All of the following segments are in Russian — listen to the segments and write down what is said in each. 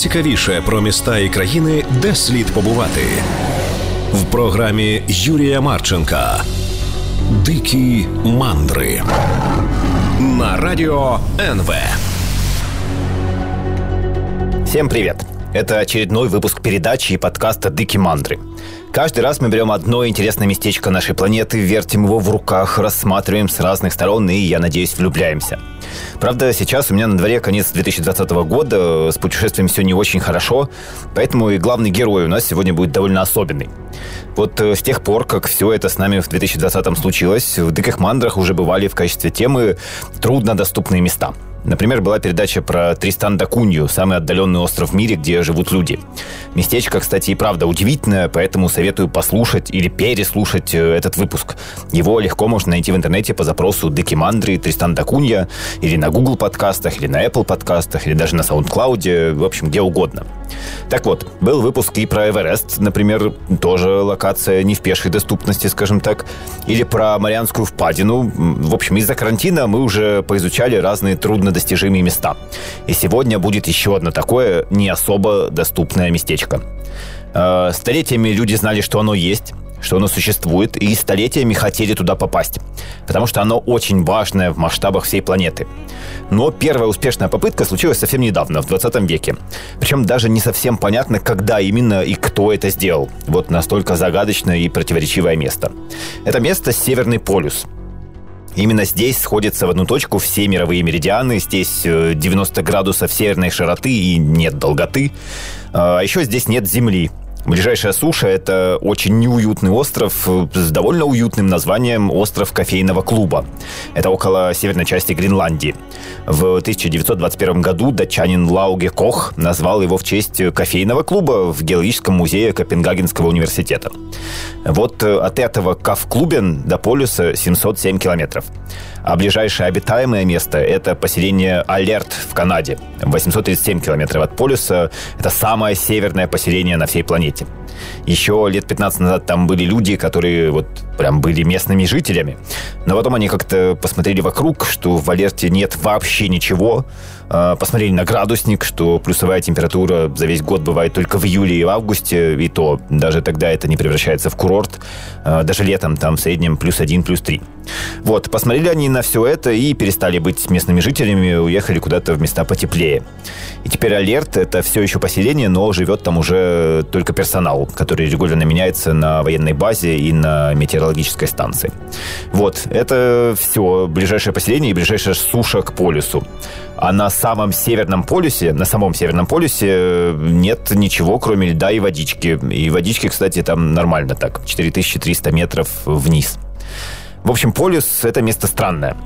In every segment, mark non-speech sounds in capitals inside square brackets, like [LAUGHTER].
найцікавіше про міста і країни, де слід побувати в програмі Юрія Марченка. Дикі мандри на радио НВ. Всем привет! Это очередной выпуск передачи и подкаста «Дыки мандры». Каждый раз мы берем одно интересное местечко нашей планеты, вертим его в руках, рассматриваем с разных сторон и, я надеюсь, влюбляемся. Правда, сейчас у меня на дворе конец 2020 года, с путешествием все не очень хорошо, поэтому и главный герой у нас сегодня будет довольно особенный. Вот э, с тех пор, как все это с нами в 2020 случилось, в «Диких мандрах» уже бывали в качестве темы труднодоступные места – Например, была передача про Тристан да Кунью, самый отдаленный остров в мире, где живут люди. Местечко, кстати, и правда удивительное, поэтому советую послушать или переслушать э, этот выпуск. Его легко можно найти в интернете по запросу Декимандры Тристан да Кунья или на Google подкастах, или на Apple подкастах, или даже на SoundCloud, в общем, где угодно. Так вот, был выпуск и про Эверест, например, тоже локация не в пешей доступности, скажем так, или про Марианскую впадину. В общем, из-за карантина мы уже поизучали разные труднодостижимые места. И сегодня будет еще одно такое не особо доступное местечко. Э, столетиями люди знали, что оно есть, что оно существует, и столетиями хотели туда попасть, потому что оно очень важное в масштабах всей планеты. Но первая успешная попытка случилась совсем недавно, в 20 веке. Причем даже не совсем понятно, когда именно и кто это сделал. Вот настолько загадочное и противоречивое место. Это место Северный полюс. Именно здесь сходятся в одну точку все мировые меридианы. Здесь 90 э, градусов северной широты и нет долготы. А еще здесь нет Земли. Ближайшая суша – это очень неуютный остров с довольно уютным названием «Остров кофейного клуба». Это около северной части Гренландии. В 1921 году датчанин Лауге Кох назвал его в честь кофейного клуба в Геологическом музее Копенгагенского университета. Вот от этого Каф-клубен до полюса 707 километров. А ближайшее обитаемое место – это поселение Алерт в Канаде. 837 километров от полюса. Это самое северное поселение на всей планете. Еще лет 15 назад там были люди, которые вот прям были местными жителями. Но потом они как-то посмотрели вокруг, что в Алерте нет вообще ничего. А, посмотрели на градусник, что плюсовая температура за весь год бывает только в июле и в августе, и то даже тогда это не превращается в курорт. А, даже летом там в среднем плюс один, плюс три. Вот, посмотрели они на все это и перестали быть местными жителями, уехали куда-то в места потеплее. И теперь Алерт — это все еще поселение, но живет там уже только персонал, который регулярно меняется на военной базе и на метеорологической станции. Вот, это все ближайшее поселение и ближайшая суша к полюсу. А на самом северном полюсе, на самом северном полюсе э, нет ничего, кроме льда и водички. И водички, кстати, там нормально так, 4300 метров вниз. В общем, полюс — это место странное.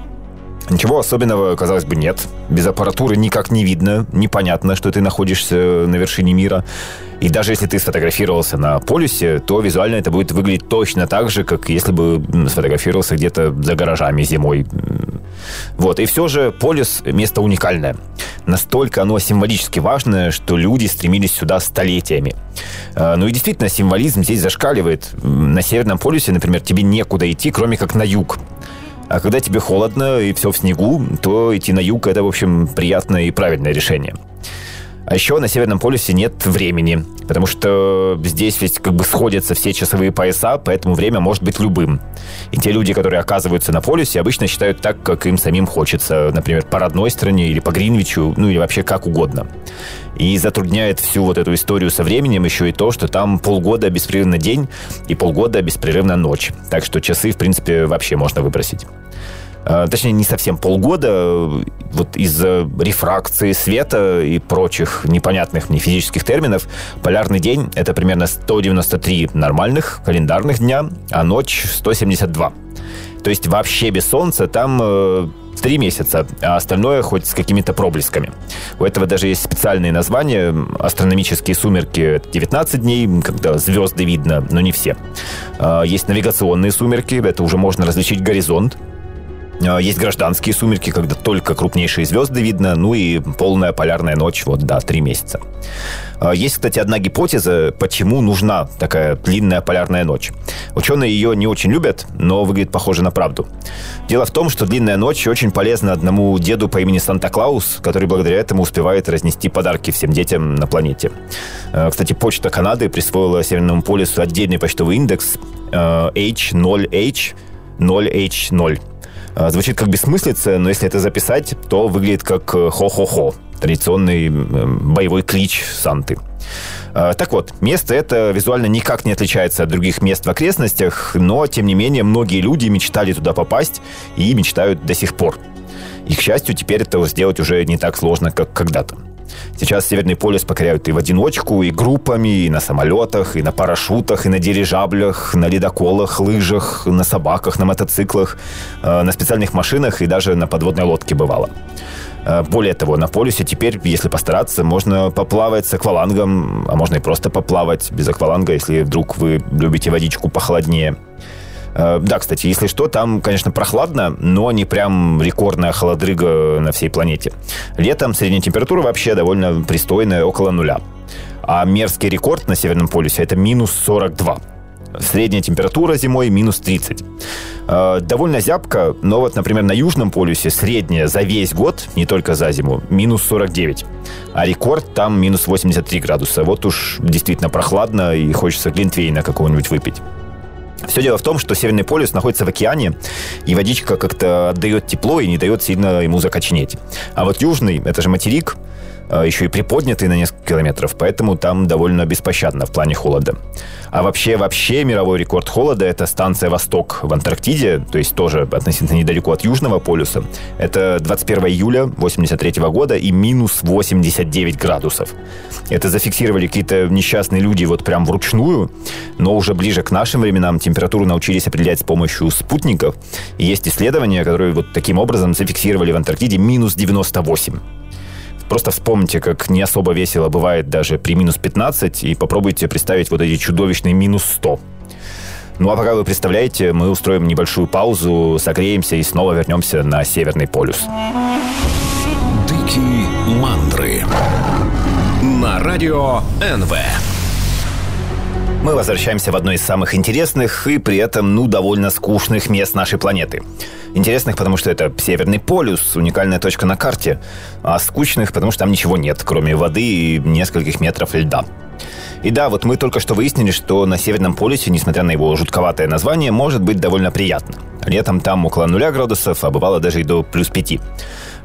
Ничего особенного, казалось бы, нет. Без аппаратуры никак не видно, непонятно, что ты находишься на вершине мира. И даже если ты сфотографировался на полюсе, то визуально это будет выглядеть точно так же, как если бы сфотографировался где-то за гаражами зимой. Вот. И все же полюс – место уникальное. Настолько оно символически важное, что люди стремились сюда столетиями. А, ну и действительно, символизм здесь зашкаливает. На Северном полюсе, например, тебе некуда идти, кроме как на юг. А когда тебе холодно и все в снегу, то идти на юг – это, в общем, приятное и правильное решение. А еще на Северном полюсе нет времени, потому что здесь ведь как бы сходятся все часовые пояса, поэтому время может быть любым. И те люди, которые оказываются на полюсе, обычно считают так, как им самим хочется, например, по родной стране или по Гринвичу, ну или вообще как угодно. И затрудняет всю вот эту историю со временем еще и то, что там полгода беспрерывно день и полгода беспрерывно ночь. Так что часы, в принципе, вообще можно выбросить. А, точнее, не совсем полгода, вот из-за рефракции света и прочих непонятных мне физических терминов, полярный день — это примерно 193 нормальных календарных дня, а ночь — 172. То есть вообще без солнца там э, три месяца, а остальное хоть с какими-то проблесками. У этого даже есть специальные названия. Астрономические сумерки — 19 дней, когда звезды видно, но не все. Есть навигационные сумерки, это уже можно различить горизонт, Э, есть гражданские сумерки, когда только крупнейшие звезды видно, ну и полная полярная ночь, вот, да, три месяца. Э, есть, кстати, одна гипотеза, почему нужна такая длинная полярная ночь. Ученые ее не очень любят, но выглядит похоже на правду. Дело в том, что длинная ночь очень полезна одному деду по имени Санта-Клаус, который благодаря этому успевает разнести подарки всем детям на планете. Э, кстати, почта Канады присвоила Северному полюсу отдельный почтовый индекс H0H 0H0. А, звучит как бессмыслица, но если это записать, то выглядит как э, хо-хо-хо. Традиционный боевой клич Санты. А, так вот, место это визуально никак не отличается от других мест в окрестностях, но, тем не менее, многие люди мечтали туда попасть и мечтают до сих пор. И, к счастью, теперь это сделать уже не так сложно, как когда-то. Сейчас Северный полюс покоряют и в одиночку, и группами, и на самолетах, и на парашютах, и на дирижаблях, на ледоколах, лыжах, на собаках, на мотоциклах, э, на специальных машинах и даже на подводной лодке бывало. Э, более того, на полюсе теперь, если постараться, можно поплавать с аквалангом, а можно и просто поплавать без акваланга, если вдруг вы любите водичку похолоднее. Э, да, кстати, если что, там, конечно, прохладно, но не прям рекордная холодрыга на всей планете. Летом средняя температура вообще довольно пристойная, около нуля. А мерзкий рекорд на Северном полюсе – это минус 42. Средняя температура зимой минус 30. Э, довольно зябко, но вот, например, на Южном полюсе средняя за весь год, не только за зиму, минус 49. А рекорд там минус 83 градуса. Вот уж действительно прохладно и хочется глинтвейна какого-нибудь выпить. Все дело в том, что Северный полюс находится в океане, и водичка как-то отдает тепло и не дает сильно ему закоченеть. А вот Южный, это же материк, еще и приподнятый на несколько километров, поэтому там довольно беспощадно в плане холода. А вообще, вообще мировой рекорд холода – это станция «Восток» в Антарктиде, то есть тоже относительно недалеко от Южного полюса. Это 21 июля 83 года и минус 89 градусов. Это зафиксировали какие-то несчастные люди вот прям вручную, но уже ближе к нашим временам температуру научились определять с помощью спутников. И есть исследования, которые вот таким образом зафиксировали в Антарктиде минус 98. Просто вспомните, как не особо весело бывает даже при минус 15, и попробуйте представить вот эти чудовищные минус 100. Ну а пока вы представляете, мы устроим небольшую паузу, согреемся и снова вернемся на Северный полюс. Дикие мандры на радио НВ. Мы возвращаемся в одно из самых интересных и при этом, ну, довольно скучных мест нашей планеты. Интересных, потому что это Северный полюс, уникальная точка на карте, а скучных, потому что там ничего нет, кроме воды и нескольких метров льда. И да, вот мы только что выяснили, что на Северном полюсе, несмотря на его жутковатое название, может быть довольно приятно. Летом там около нуля градусов, а бывало даже и до плюс пяти.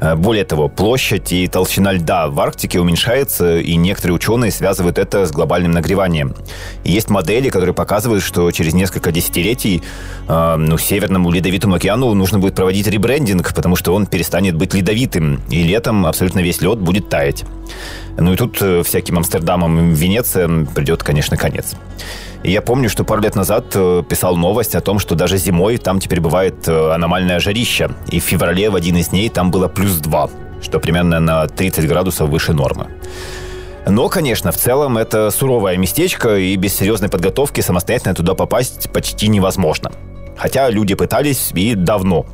Э, более того, площадь и толщина льда в Арктике уменьшается, и некоторые ученые связывают это с глобальным нагреванием. Есть модели, которые показывают, что через несколько десятилетий э, ну, Северному Ледовитому океану нужно будет проводить ребрендинг, потому что он перестанет быть ледовитым, и летом абсолютно весь лед будет таять. Ну и тут э, всяким Амстердамам и Венециям придет, конечно, конец. Я помню, что пару лет назад э, писал новость о том, что даже зимой там теперь бывает э, аномальное жарище. И в феврале в один из дней там было плюс 2, что примерно на 30 градусов выше нормы. Но, конечно, в целом это суровое местечко, и без серьезной подготовки самостоятельно туда попасть почти невозможно. Хотя люди пытались и давно.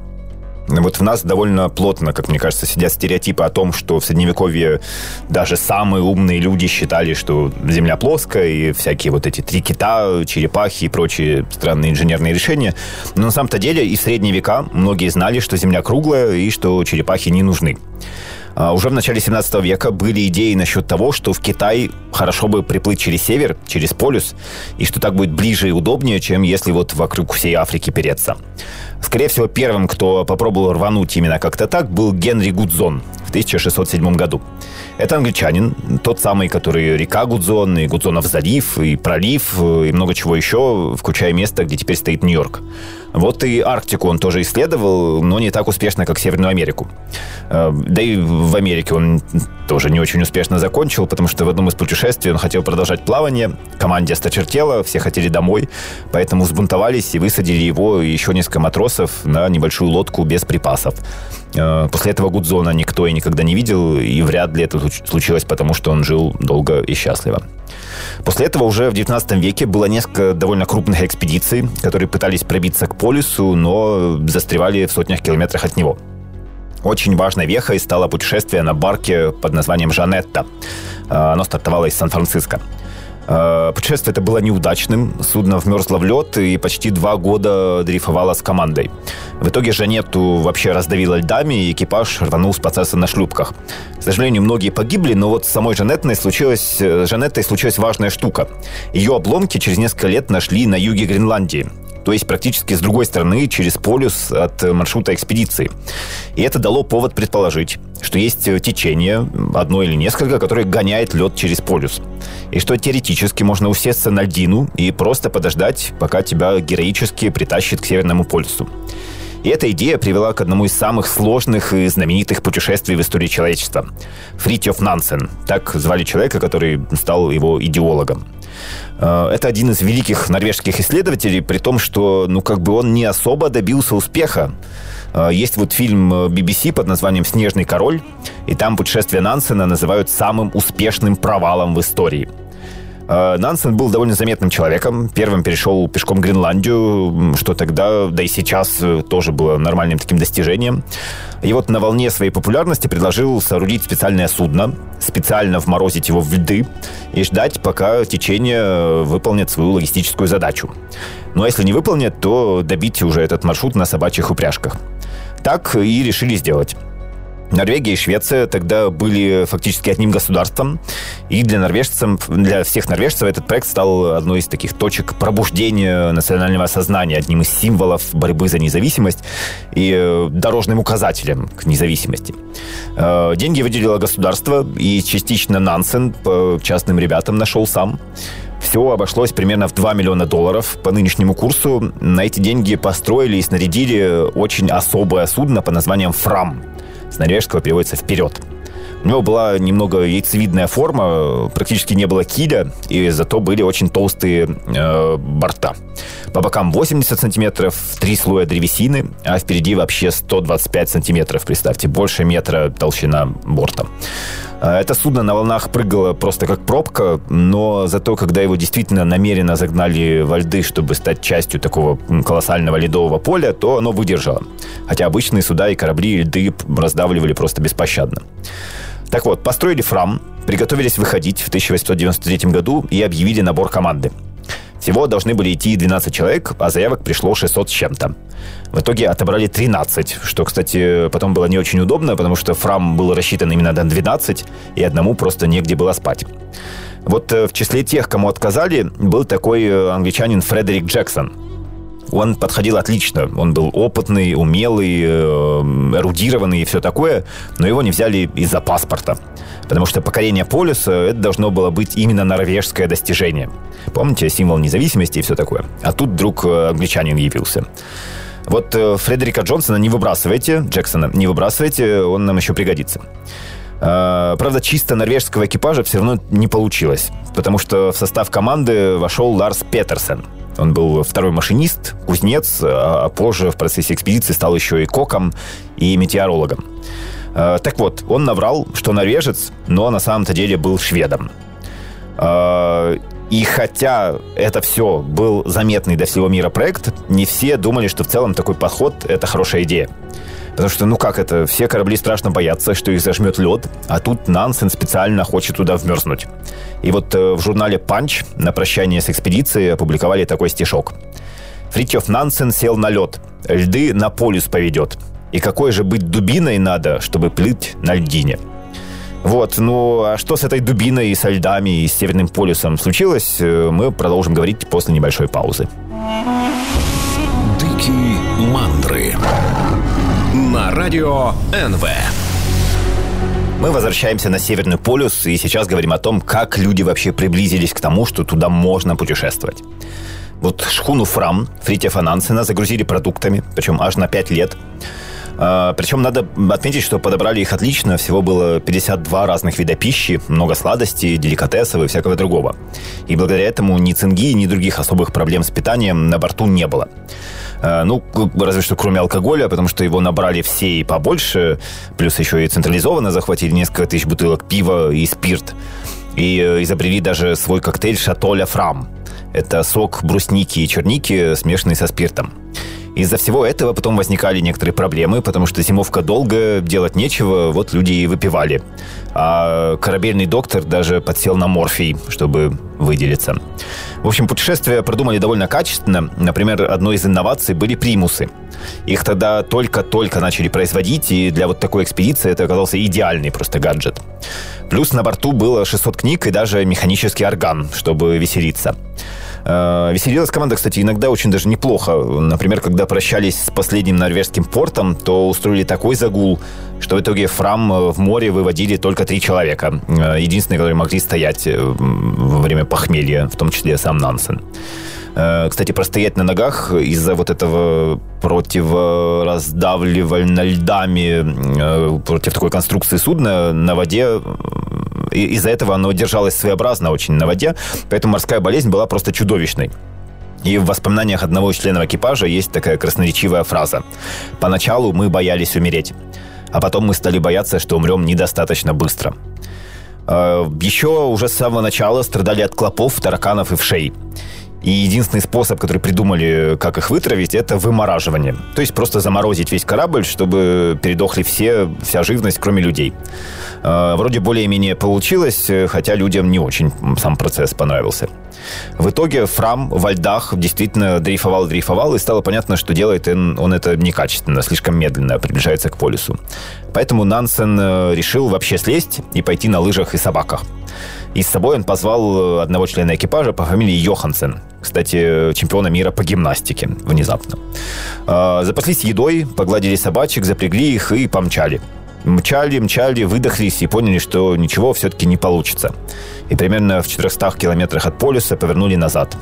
Вот в нас довольно плотно, как мне кажется, сидят стереотипы о том, что в Средневековье даже самые умные люди считали, что Земля плоская, и всякие вот эти три кита, черепахи и прочие странные инженерные решения. Но на самом-то деле и в Средние века многие знали, что Земля круглая и что черепахи не нужны. А, уже в начале 17 века были идеи насчет того, что в Китай хорошо бы приплыть через север, через полюс, и что так будет ближе и удобнее, чем если вот вокруг всей Африки переться. Скорее всего, первым, кто попробовал рвануть именно как-то так, был Генри Гудзон в 1607 году. Это англичанин, тот самый, который река Гудзон, и Гудзонов залив, и пролив, и много чего еще, включая место, где теперь стоит Нью-Йорк. Вот и Арктику он тоже исследовал, но не так успешно, как Северную Америку. Э, да и в Америке он тоже не очень успешно закончил, потому что в одном из путешествий он хотел продолжать плавание, команде осточертело, все хотели домой, поэтому взбунтовались и высадили его и еще несколько матросов на небольшую лодку без припасов. Э, после этого Гудзона никто и никогда не видел, и вряд ли это случилось, потому что он жил долго и счастливо. После этого уже в 19 веке было несколько довольно крупных экспедиций, которые пытались пробиться к полюсу, но застревали в сотнях километрах от него. Очень важной вехой стало путешествие на барке под названием «Жанетта». Оно стартовало из Сан-Франциско. Э, путешествие это было неудачным. Судно вмерзло в лед и почти два года дрейфовало с командой. В итоге Жанетту вообще раздавило льдами, и экипаж рванул спасаться на шлюпках. К сожалению, многие погибли, но вот с самой Жанеттой случилась, э, Жанеттой случилась важная штука. Ее обломки через несколько лет нашли на юге Гренландии то есть практически с другой стороны, через полюс от маршрута экспедиции. И это дало повод предположить, что есть течение, одно или несколько, которое гоняет лед через полюс. И что теоретически можно усесться на льдину и просто подождать, пока тебя героически притащит к Северному полюсу. И эта идея привела к одному из самых сложных и знаменитых путешествий в истории человечества. Фритьев Нансен. Так звали человека, который стал его идеологом. Э, это один из великих норвежских исследователей, при том, что, ну, как бы он не особо добился успеха. Э, есть вот фильм BBC под названием «Снежный король», и там путешествие Нансена называют самым успешным провалом в истории – Э, Нансен был довольно заметным человеком. Первым перешел пешком Гренландию, что тогда, да и сейчас э, тоже было нормальным таким достижением. И вот на волне своей популярности предложил соорудить специальное судно, специально вморозить его в льды и ждать, пока течение э, выполнит свою логистическую задачу. Ну а если не выполнит, то добить уже этот маршрут на собачьих упряжках. Так и решили сделать. Норвегия и Швеция тогда были фактически одним государством, и для норвежцев, для всех норвежцев этот проект стал одной из таких точек пробуждения национального сознания, одним из символов борьбы за независимость и э, дорожным указателем к независимости. Э, деньги выделило государство, и частично Нансен по частным ребятам нашел сам. Все обошлось примерно в 2 миллиона долларов по нынешнему курсу. На эти деньги построили и снарядили очень особое судно по названием «Фрам», с норвежского переводится «вперед». У него была немного яйцевидная форма, практически не было киля, и зато были очень толстые э, борта. По бокам 80 сантиметров, три слоя древесины, а впереди вообще 125 сантиметров, представьте, больше метра толщина борта. Э, это судно на волнах прыгало просто как пробка, но зато, когда его действительно намеренно загнали во льды, чтобы стать частью такого колоссального ледового поля, то оно выдержало. Хотя обычные суда и корабли льды раздавливали просто беспощадно. Так вот, построили фрам, приготовились выходить в 1893 году и объявили набор команды. Всего должны были идти 12 человек, а заявок пришло 600 с чем-то. В итоге отобрали 13, что, кстати, потом было не очень удобно, потому что фрам был рассчитан именно на 12, и одному просто негде было спать. Вот э, в числе тех, кому отказали, был такой э, англичанин Фредерик Джексон – он подходил отлично. Он был опытный, умелый, э, эрудированный и все такое, но его не взяли из-за паспорта. Потому что покорение полюса – это должно было быть именно норвежское достижение. Помните, символ независимости и все такое? А тут вдруг э, англичанин явился. Вот э, Фредерика Джонсона не выбрасывайте, Джексона не выбрасывайте, он нам еще пригодится. Правда, чисто норвежского экипажа все равно не получилось, потому что в состав команды вошел Ларс Петерсен – он был второй машинист, кузнец, а позже в процессе экспедиции стал еще и коком и метеорологом. Э, так вот, он наврал, что норвежец, но на самом-то деле был шведом. Э, и хотя это все был заметный для всего мира проект, не все думали, что в целом такой подход – это хорошая идея. Потому что, ну как это, все корабли страшно боятся, что их зажмет лед, а тут Нансен специально хочет туда вмерзнуть. И вот э, в журнале «Панч» на прощание с экспедицией опубликовали такой стишок. Фритьев Нансен сел на лед, льды на полюс поведет. И какой же быть дубиной надо, чтобы плыть на льдине? Вот, ну а что с этой дубиной и со льдами и с Северным полюсом случилось, э, мы продолжим говорить после небольшой паузы. Дикие мандры радио НВ. Мы возвращаемся на Северный полюс и сейчас говорим о том, как люди вообще приблизились к тому, что туда можно путешествовать. Вот шхуну Фрам Фритьефа Нансена загрузили продуктами, причем аж на 5 лет. А, причем надо отметить, что подобрали их отлично. Всего было 52 разных вида пищи, много сладостей, деликатесов и всякого другого. И благодаря этому ни цинги, ни других особых проблем с питанием на борту не было. А, ну, разве что кроме алкоголя, потому что его набрали все и побольше, плюс еще и централизованно захватили несколько тысяч бутылок пива и спирт. и э, изобрели даже свой коктейль «Шатоля Фрам». Это сок брусники и черники, смешанный со спиртом. Из-за всего этого потом возникали некоторые проблемы, потому что зимовка долго, делать нечего, вот люди и выпивали. А корабельный доктор даже подсел на морфий, чтобы выделиться. В общем, путешествия продумали довольно качественно. Например, одной из инноваций были примусы. Их тогда только-только начали производить, и для вот такой экспедиции это оказался идеальный просто гаджет. Плюс на борту было 600 книг и даже механический орган, чтобы веселиться. Э, веселилась команда, кстати, иногда очень даже неплохо. Например, когда прощались с последним норвежским портом, то устроили такой загул, что в итоге Фрам э, в море выводили только три человека. Э, единственные, которые могли стоять во время похмелья, в том числе сам Нансен. Кстати, простоять на ногах из-за вот этого противораздавливально льдами против такой конструкции судна на воде из-за этого оно держалось своеобразно очень на воде, поэтому морская болезнь была просто чудовищной. И в воспоминаниях одного из членов экипажа есть такая красноречивая фраза. «Поначалу мы боялись умереть, а потом мы стали бояться, что умрем недостаточно быстро». А, Еще уже с самого начала страдали от клопов, тараканов и вшей. И единственный способ, который придумали, как их вытравить, это вымораживание. То есть просто заморозить весь корабль, чтобы передохли все, вся живность, кроме людей. А, вроде более-менее получилось, хотя людям не очень сам процесс понравился. В итоге Фрам во льдах действительно дрейфовал, дрейфовал, и стало понятно, что делает он, он это некачественно, слишком медленно приближается к полюсу. Поэтому Нансен э, решил вообще слезть и пойти на лыжах и собаках. И с собой он позвал э, одного члена экипажа по фамилии Йохансен. Кстати, чемпиона мира по гимнастике внезапно. А, запаслись едой, погладили собачек, запрягли их и помчали. Мчали, мчали, выдохлись и поняли, что ничего все-таки не получится. И примерно в 400 километрах от полюса повернули назад.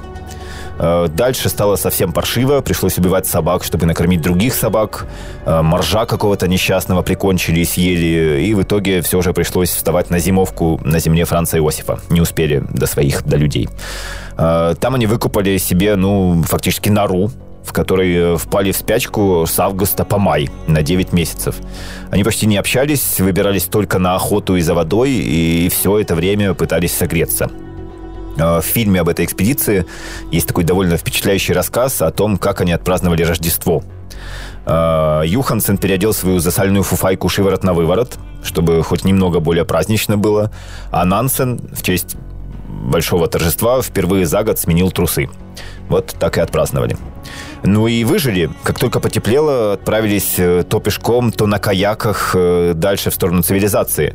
Э, дальше стало совсем паршиво, пришлось убивать собак, чтобы накормить других собак. Э, моржа какого-то несчастного прикончили и съели. И в итоге все же пришлось вставать на зимовку на земле Франца Иосифа. Не успели до своих, до людей. Э, там они выкупали себе, ну, фактически нору, в которой впали в спячку с августа по май на 9 месяцев. Они почти не общались, выбирались только на охоту и за водой, и все это время пытались согреться. Э, в фильме об этой экспедиции есть такой довольно впечатляющий рассказ о том, как они отпраздновали Рождество. Э, Юхансен переодел свою засальную фуфайку шиворот на выворот, чтобы хоть немного более празднично было, а Нансен в честь большого торжества впервые за год сменил трусы. Вот так и отпраздновали. Ну и выжили. Как только потеплело, отправились э, то пешком, то на каяках дальше в сторону цивилизации.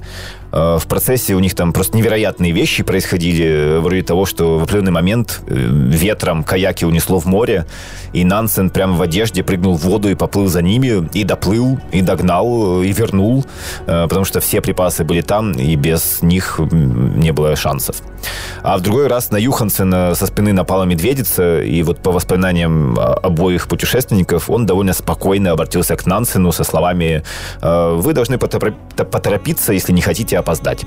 Э, в процессе у них там просто невероятные вещи происходили, э, вроде того, что в определенный момент э, ветром каяки унесло в море, и Нансен прямо в одежде прыгнул в воду и поплыл за ними, и доплыл, и догнал, и вернул, потому что все припасы были там, и без них не было шансов. А в другой раз на Юхансена со спины напала медведица, и вот по воспоминаниям обоих путешественников он довольно спокойно обратился к Нансену со словами «Вы должны поторопиться, если не хотите опоздать.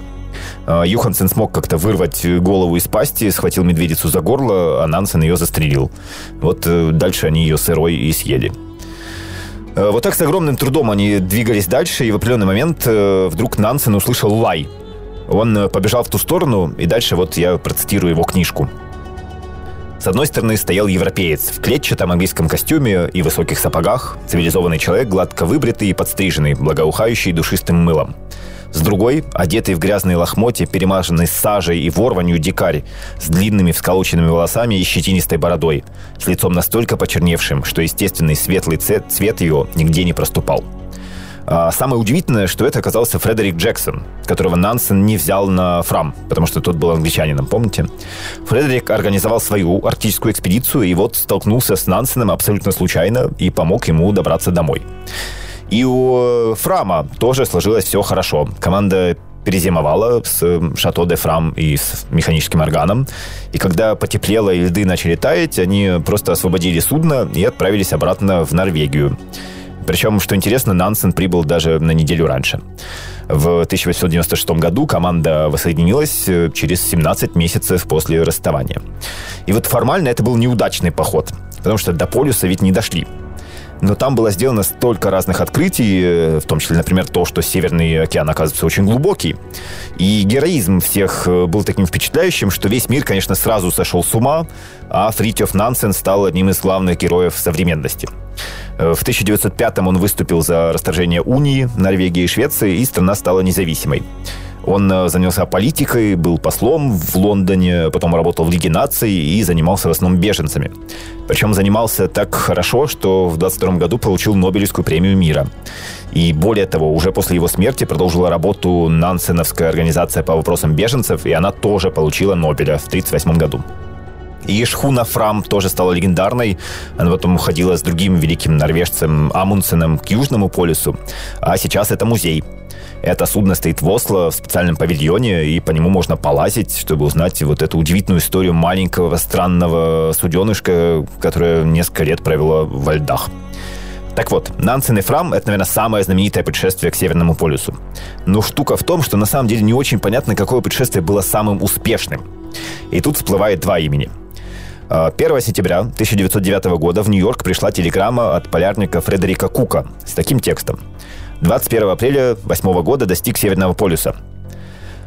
А, Юхансен смог как-то вырвать голову из пасти, схватил медведицу за горло, а Нансен ее застрелил. Вот э, дальше они ее сырой и съели. Э, вот так с огромным трудом они двигались дальше, и в определенный момент э, вдруг Нансен услышал лай. Он побежал в ту сторону, и дальше вот я процитирую его книжку. С одной стороны стоял европеец в клетчатом английском костюме и высоких сапогах, цивилизованный человек, гладко выбритый и подстриженный, благоухающий душистым мылом. С другой, одетый в грязные лохмотья, перемаженный сажей и ворванью дикарь, с длинными всколоченными волосами и щетинистой бородой, с лицом настолько почерневшим, что естественный светлый цвет, цвет его нигде не проступал. А самое удивительное, что это оказался Фредерик Джексон, которого Нансен не взял на Фрам, потому что тот был англичанином, помните? Фредерик организовал свою арктическую экспедицию и вот столкнулся с Нансеном абсолютно случайно и помог ему добраться домой. И у Фрама тоже сложилось все хорошо. Команда перезимовала с Шато де Фрам и с механическим органом. И когда потеплело и льды начали таять, они просто освободили судно и отправились обратно в Норвегию. Причем, что интересно, Нансен прибыл даже на неделю раньше. В 1896 году команда воссоединилась э, через 17 месяцев после расставания. И вот формально это был неудачный поход, потому что до полюса ведь не дошли. но там было сделано столько разных открытий, э, в том числе, например, то, что Северный океан оказывается очень глубокий. И героизм всех э, был таким впечатляющим, что весь мир, конечно, сразу сошел с ума, а Фритьев Нансен стал одним из главных героев современности. В 1905-м он выступил за расторжение унии Норвегии и Швеции, и страна стала независимой. Он э, занялся политикой, был послом в Лондоне, потом работал в Лиге наций и занимался в основном беженцами. Причем занимался так хорошо, что в 22 году получил Нобелевскую премию мира. И более того, уже после его смерти продолжила работу Нансеновская организация по вопросам беженцев, и она тоже получила Нобеля в 1938 году. И шхуна Фрам тоже стала легендарной. Она потом ходила с другим великим норвежцем Амундсеном к Южному полюсу. А сейчас это музей. Это судно стоит в Осло в специальном павильоне, и по нему можно полазить, чтобы узнать вот эту удивительную историю маленького странного суденышка, которое несколько лет провело во льдах. Так вот, Нансен и Фрам — это, наверное, самое знаменитое путешествие к Северному полюсу. Но штука в том, что на самом деле не очень понятно, какое путешествие было самым успешным. И тут всплывает два имени — 1 сентября 1909 года в Нью-Йорк пришла телеграмма от полярника Фредерика Кука с таким текстом. 21 апреля 8 года достиг Северного полюса.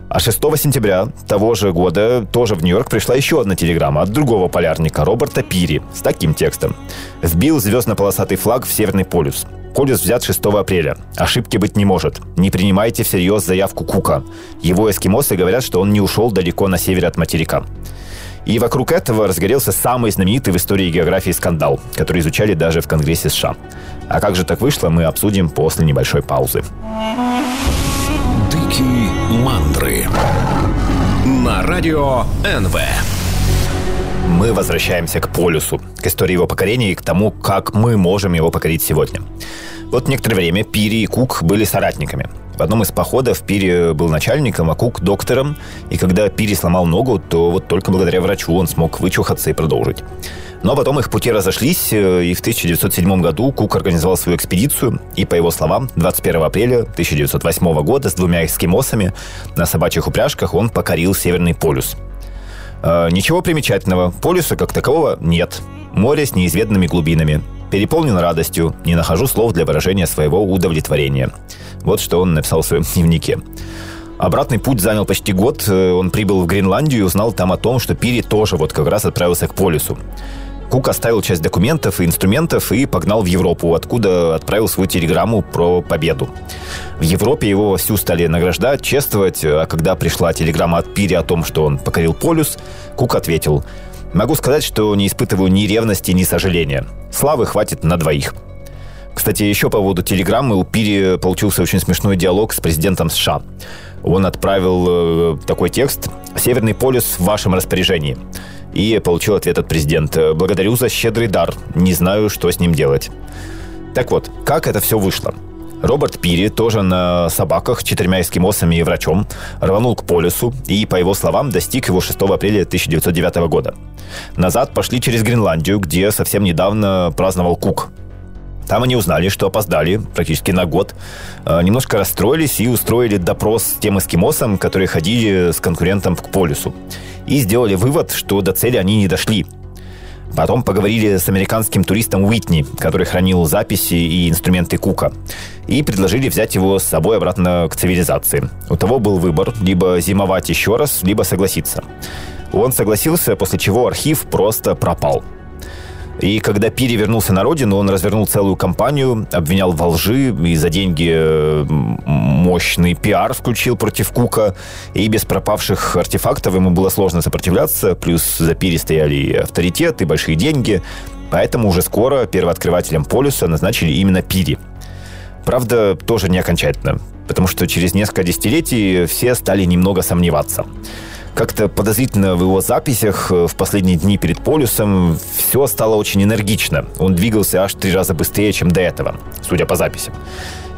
А 6 сентября того же года тоже в Нью-Йорк пришла еще одна телеграмма от другого полярника, Роберта Пири, с таким текстом. «Вбил звездно-полосатый флаг в Северный полюс. Полюс взят 6 апреля. Ошибки быть не может. Не принимайте всерьез заявку Кука. Его эскимосы говорят, что он не ушел далеко на север от материка. И вокруг этого разгорелся самый знаменитый в истории географии скандал, который изучали даже в Конгрессе США. А как же так вышло, мы обсудим после небольшой паузы. Дикие мандры на радио НВ. Мы возвращаемся к полюсу, к истории его покорения и к тому, как мы можем его покорить сегодня. Вот некоторое время Пири и Кук были соратниками. В одном из походов Пири был начальником, а Кук – доктором. И когда Пири сломал ногу, то вот только благодаря врачу он смог вычухаться и продолжить. Но потом их пути разошлись, э, и в 1907 году Кук организовал свою экспедицию, и, по его словам, 21 апреля 1908 года с двумя эскимосами на собачьих упряжках он покорил Северный полюс. Э, ничего примечательного, полюса как такового нет. Море с неизведанными глубинами. Переполнен радостью, не нахожу слов для выражения своего удовлетворения. Вот что он написал в своем [LAUGHS] дневнике. Обратный путь занял почти год. Э, он прибыл в Гренландию и узнал там о том, что Пири тоже вот как раз отправился к полюсу. Кук оставил часть документов и инструментов и погнал в Европу, откуда отправил свою телеграмму про победу. В Европе его всю стали награждать, чествовать, а когда пришла телеграмма от Пири о том, что он покорил полюс, Кук ответил «Могу сказать, что не испытываю ни ревности, ни сожаления. Славы хватит на двоих». Кстати, еще по поводу телеграммы у Пири получился очень смешной диалог с президентом США. Он отправил э, такой текст «Северный полюс в вашем распоряжении». И получил ответ от президента «Благодарю за щедрый дар. Не знаю, что с ним делать». Так вот, как это все вышло? Роберт Пири, тоже на собаках, четырьмя эскимосами и врачом, рванул к полюсу и, по его словам, достиг его 6 апреля 1909 года. Назад пошли через Гренландию, где совсем недавно праздновал Кук, там они узнали, что опоздали практически на год. Э, немножко расстроились и устроили допрос с тем эскимосом, которые ходили с конкурентом к полюсу. И сделали вывод, что до цели они не дошли. Потом поговорили с американским туристом Уитни, который хранил записи и инструменты Кука, и предложили взять его с собой обратно к цивилизации. У того был выбор – либо зимовать еще раз, либо согласиться. Он согласился, после чего архив просто пропал – и когда Пири вернулся на родину, он развернул целую кампанию, обвинял во лжи и за деньги э, мощный пиар включил против Кука. И без пропавших артефактов ему было сложно сопротивляться. Плюс за Пири стояли и авторитет, и большие деньги. Поэтому уже скоро первооткрывателем полюса назначили именно Пири. Правда, тоже не окончательно, потому что через несколько десятилетий все стали немного сомневаться как-то подозрительно в его записях э, в последние дни перед полюсом все стало очень энергично. Он двигался аж три раза быстрее, чем до этого, судя по записям.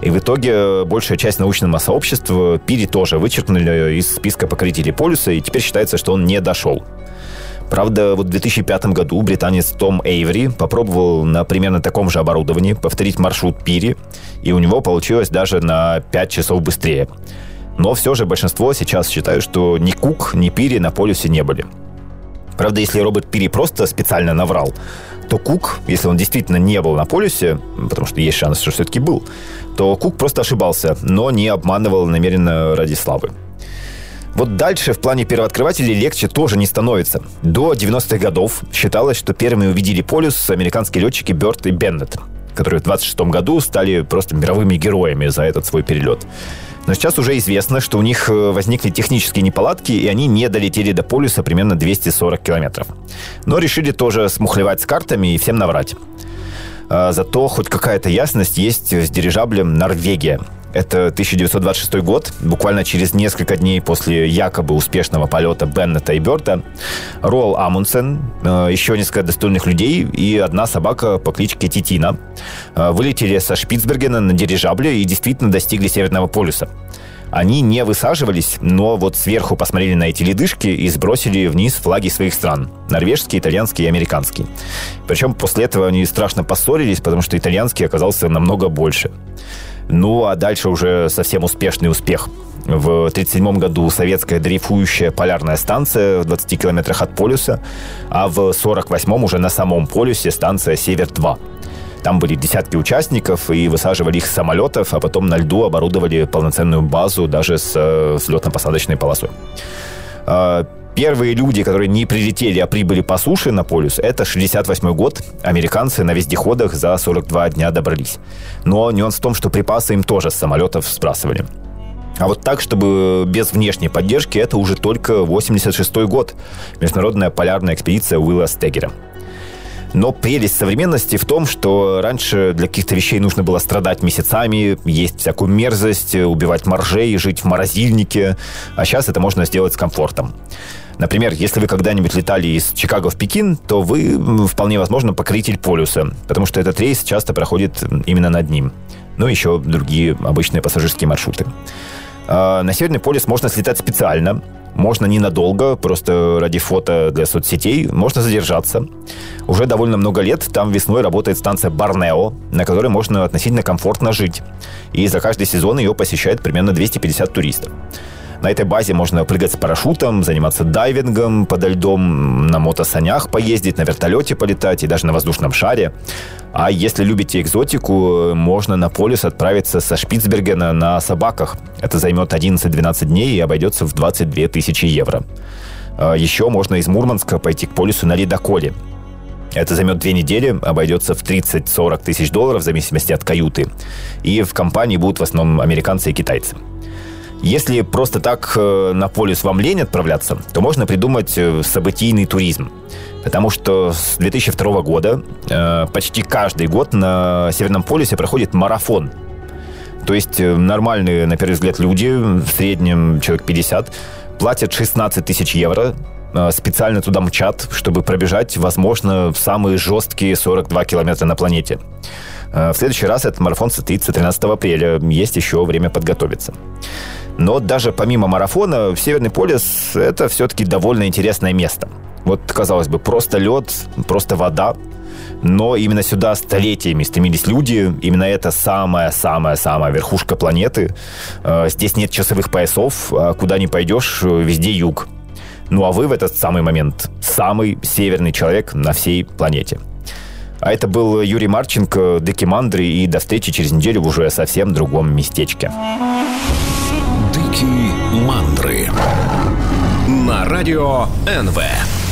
И в итоге э, большая часть научного сообщества Пири тоже вычеркнули из списка покорителей полюса, и теперь считается, что он не дошел. Правда, вот в 2005 году британец Том Эйври попробовал на примерно таком же оборудовании повторить маршрут Пири, и у него получилось даже на 5 часов быстрее. Но все же большинство сейчас считают, что ни Кук, ни Пири на полюсе не были. Правда, если робот Пири просто специально наврал, то Кук, если он действительно не был на полюсе, потому что есть шанс, что все-таки был, то Кук просто ошибался, но не обманывал намеренно ради славы. Вот дальше в плане первооткрывателей легче тоже не становится. До 90-х годов считалось, что первыми увидели полюс американские летчики Бёрд и Беннет, которые в 26 году стали просто мировыми героями за этот свой перелет. Но сейчас уже известно, что у них э, возникли технические неполадки, и они не долетели до полюса примерно 240 километров. Но решили тоже смухлевать с картами и всем наврать. А, зато хоть какая-то ясность есть с дирижаблем «Норвегия», это 1926 год, буквально через несколько дней после якобы успешного полета Беннета и Берта. Ролл Амундсен, э, еще несколько достойных людей и одна собака по кличке Титина э, вылетели со Шпицбергена на дирижабле и действительно достигли Северного полюса. Они не высаживались, но вот сверху посмотрели на эти ледышки и сбросили вниз флаги своих стран. Норвежский, итальянский и американский. Причем после этого они страшно поссорились, потому что итальянский оказался намного больше. Ну, а дальше уже совсем успешный успех. В 1937 году советская дрейфующая полярная станция в 20 километрах от полюса, а в 1948 уже на самом полюсе станция «Север-2». Там были десятки участников и высаживали их с самолетов, а потом на льду оборудовали полноценную базу даже с э, взлетно-посадочной полосой. Первые люди, которые не прилетели, а прибыли по суше на полюс, это 68 год. Американцы на вездеходах за 42 дня добрались. Но нюанс в том, что припасы им тоже с самолетов сбрасывали. А вот так, чтобы без внешней поддержки, это уже только 86 год. Международная полярная экспедиция Уилла Стегера. Но прелесть современности в том, что раньше для каких-то вещей нужно было страдать месяцами, есть всякую мерзость, убивать моржей, жить в морозильнике. А сейчас это можно сделать с комфортом. Например, если вы когда-нибудь летали из Чикаго в Пекин, то вы вполне возможно покоритель полюса, потому что этот рейс часто проходит именно над ним. Ну, еще другие обычные пассажирские маршруты. А, на Северный полюс можно слетать специально, можно ненадолго, просто ради фото для соцсетей, можно задержаться. Уже довольно много лет там весной работает станция Барнео, на которой можно относительно комфортно жить. И за каждый сезон ее посещает примерно 250 туристов. На этой базе можно прыгать с парашютом, заниматься дайвингом подо льдом, на мотосанях поездить, на вертолете полетать и даже на воздушном шаре. А если любите экзотику, можно на полюс отправиться со Шпицбергена на собаках. Это займет 11-12 дней и обойдется в 22 тысячи евро. А еще можно из Мурманска пойти к полюсу на ледоколе. Это займет две недели, обойдется в 30-40 тысяч долларов в зависимости от каюты. И в компании будут в основном американцы и китайцы. Если просто так э, на полюс вам лень отправляться, то можно придумать э, событийный туризм. Потому что с 2002 года э, почти каждый год на Северном полюсе проходит марафон. То есть нормальные, на первый взгляд, люди, в среднем человек 50, платят 16 тысяч евро, специально туда мчат, чтобы пробежать, возможно, самые жесткие 42 километра на планете. В следующий раз этот марафон состоится 13 апреля. Есть еще время подготовиться. Но даже помимо марафона, Северный полюс – это все-таки довольно интересное место. Вот, казалось бы, просто лед, просто вода, но именно сюда столетиями стремились люди. Именно это самая-самая-самая верхушка планеты. Э, здесь нет часовых поясов, а куда ни пойдешь, везде юг. Ну а вы в этот самый момент самый северный человек на всей планете. А это был Юрий Марченко, Декимандри, и до встречи через неделю в уже совсем другом местечке. Дикие мандры на радио НВ.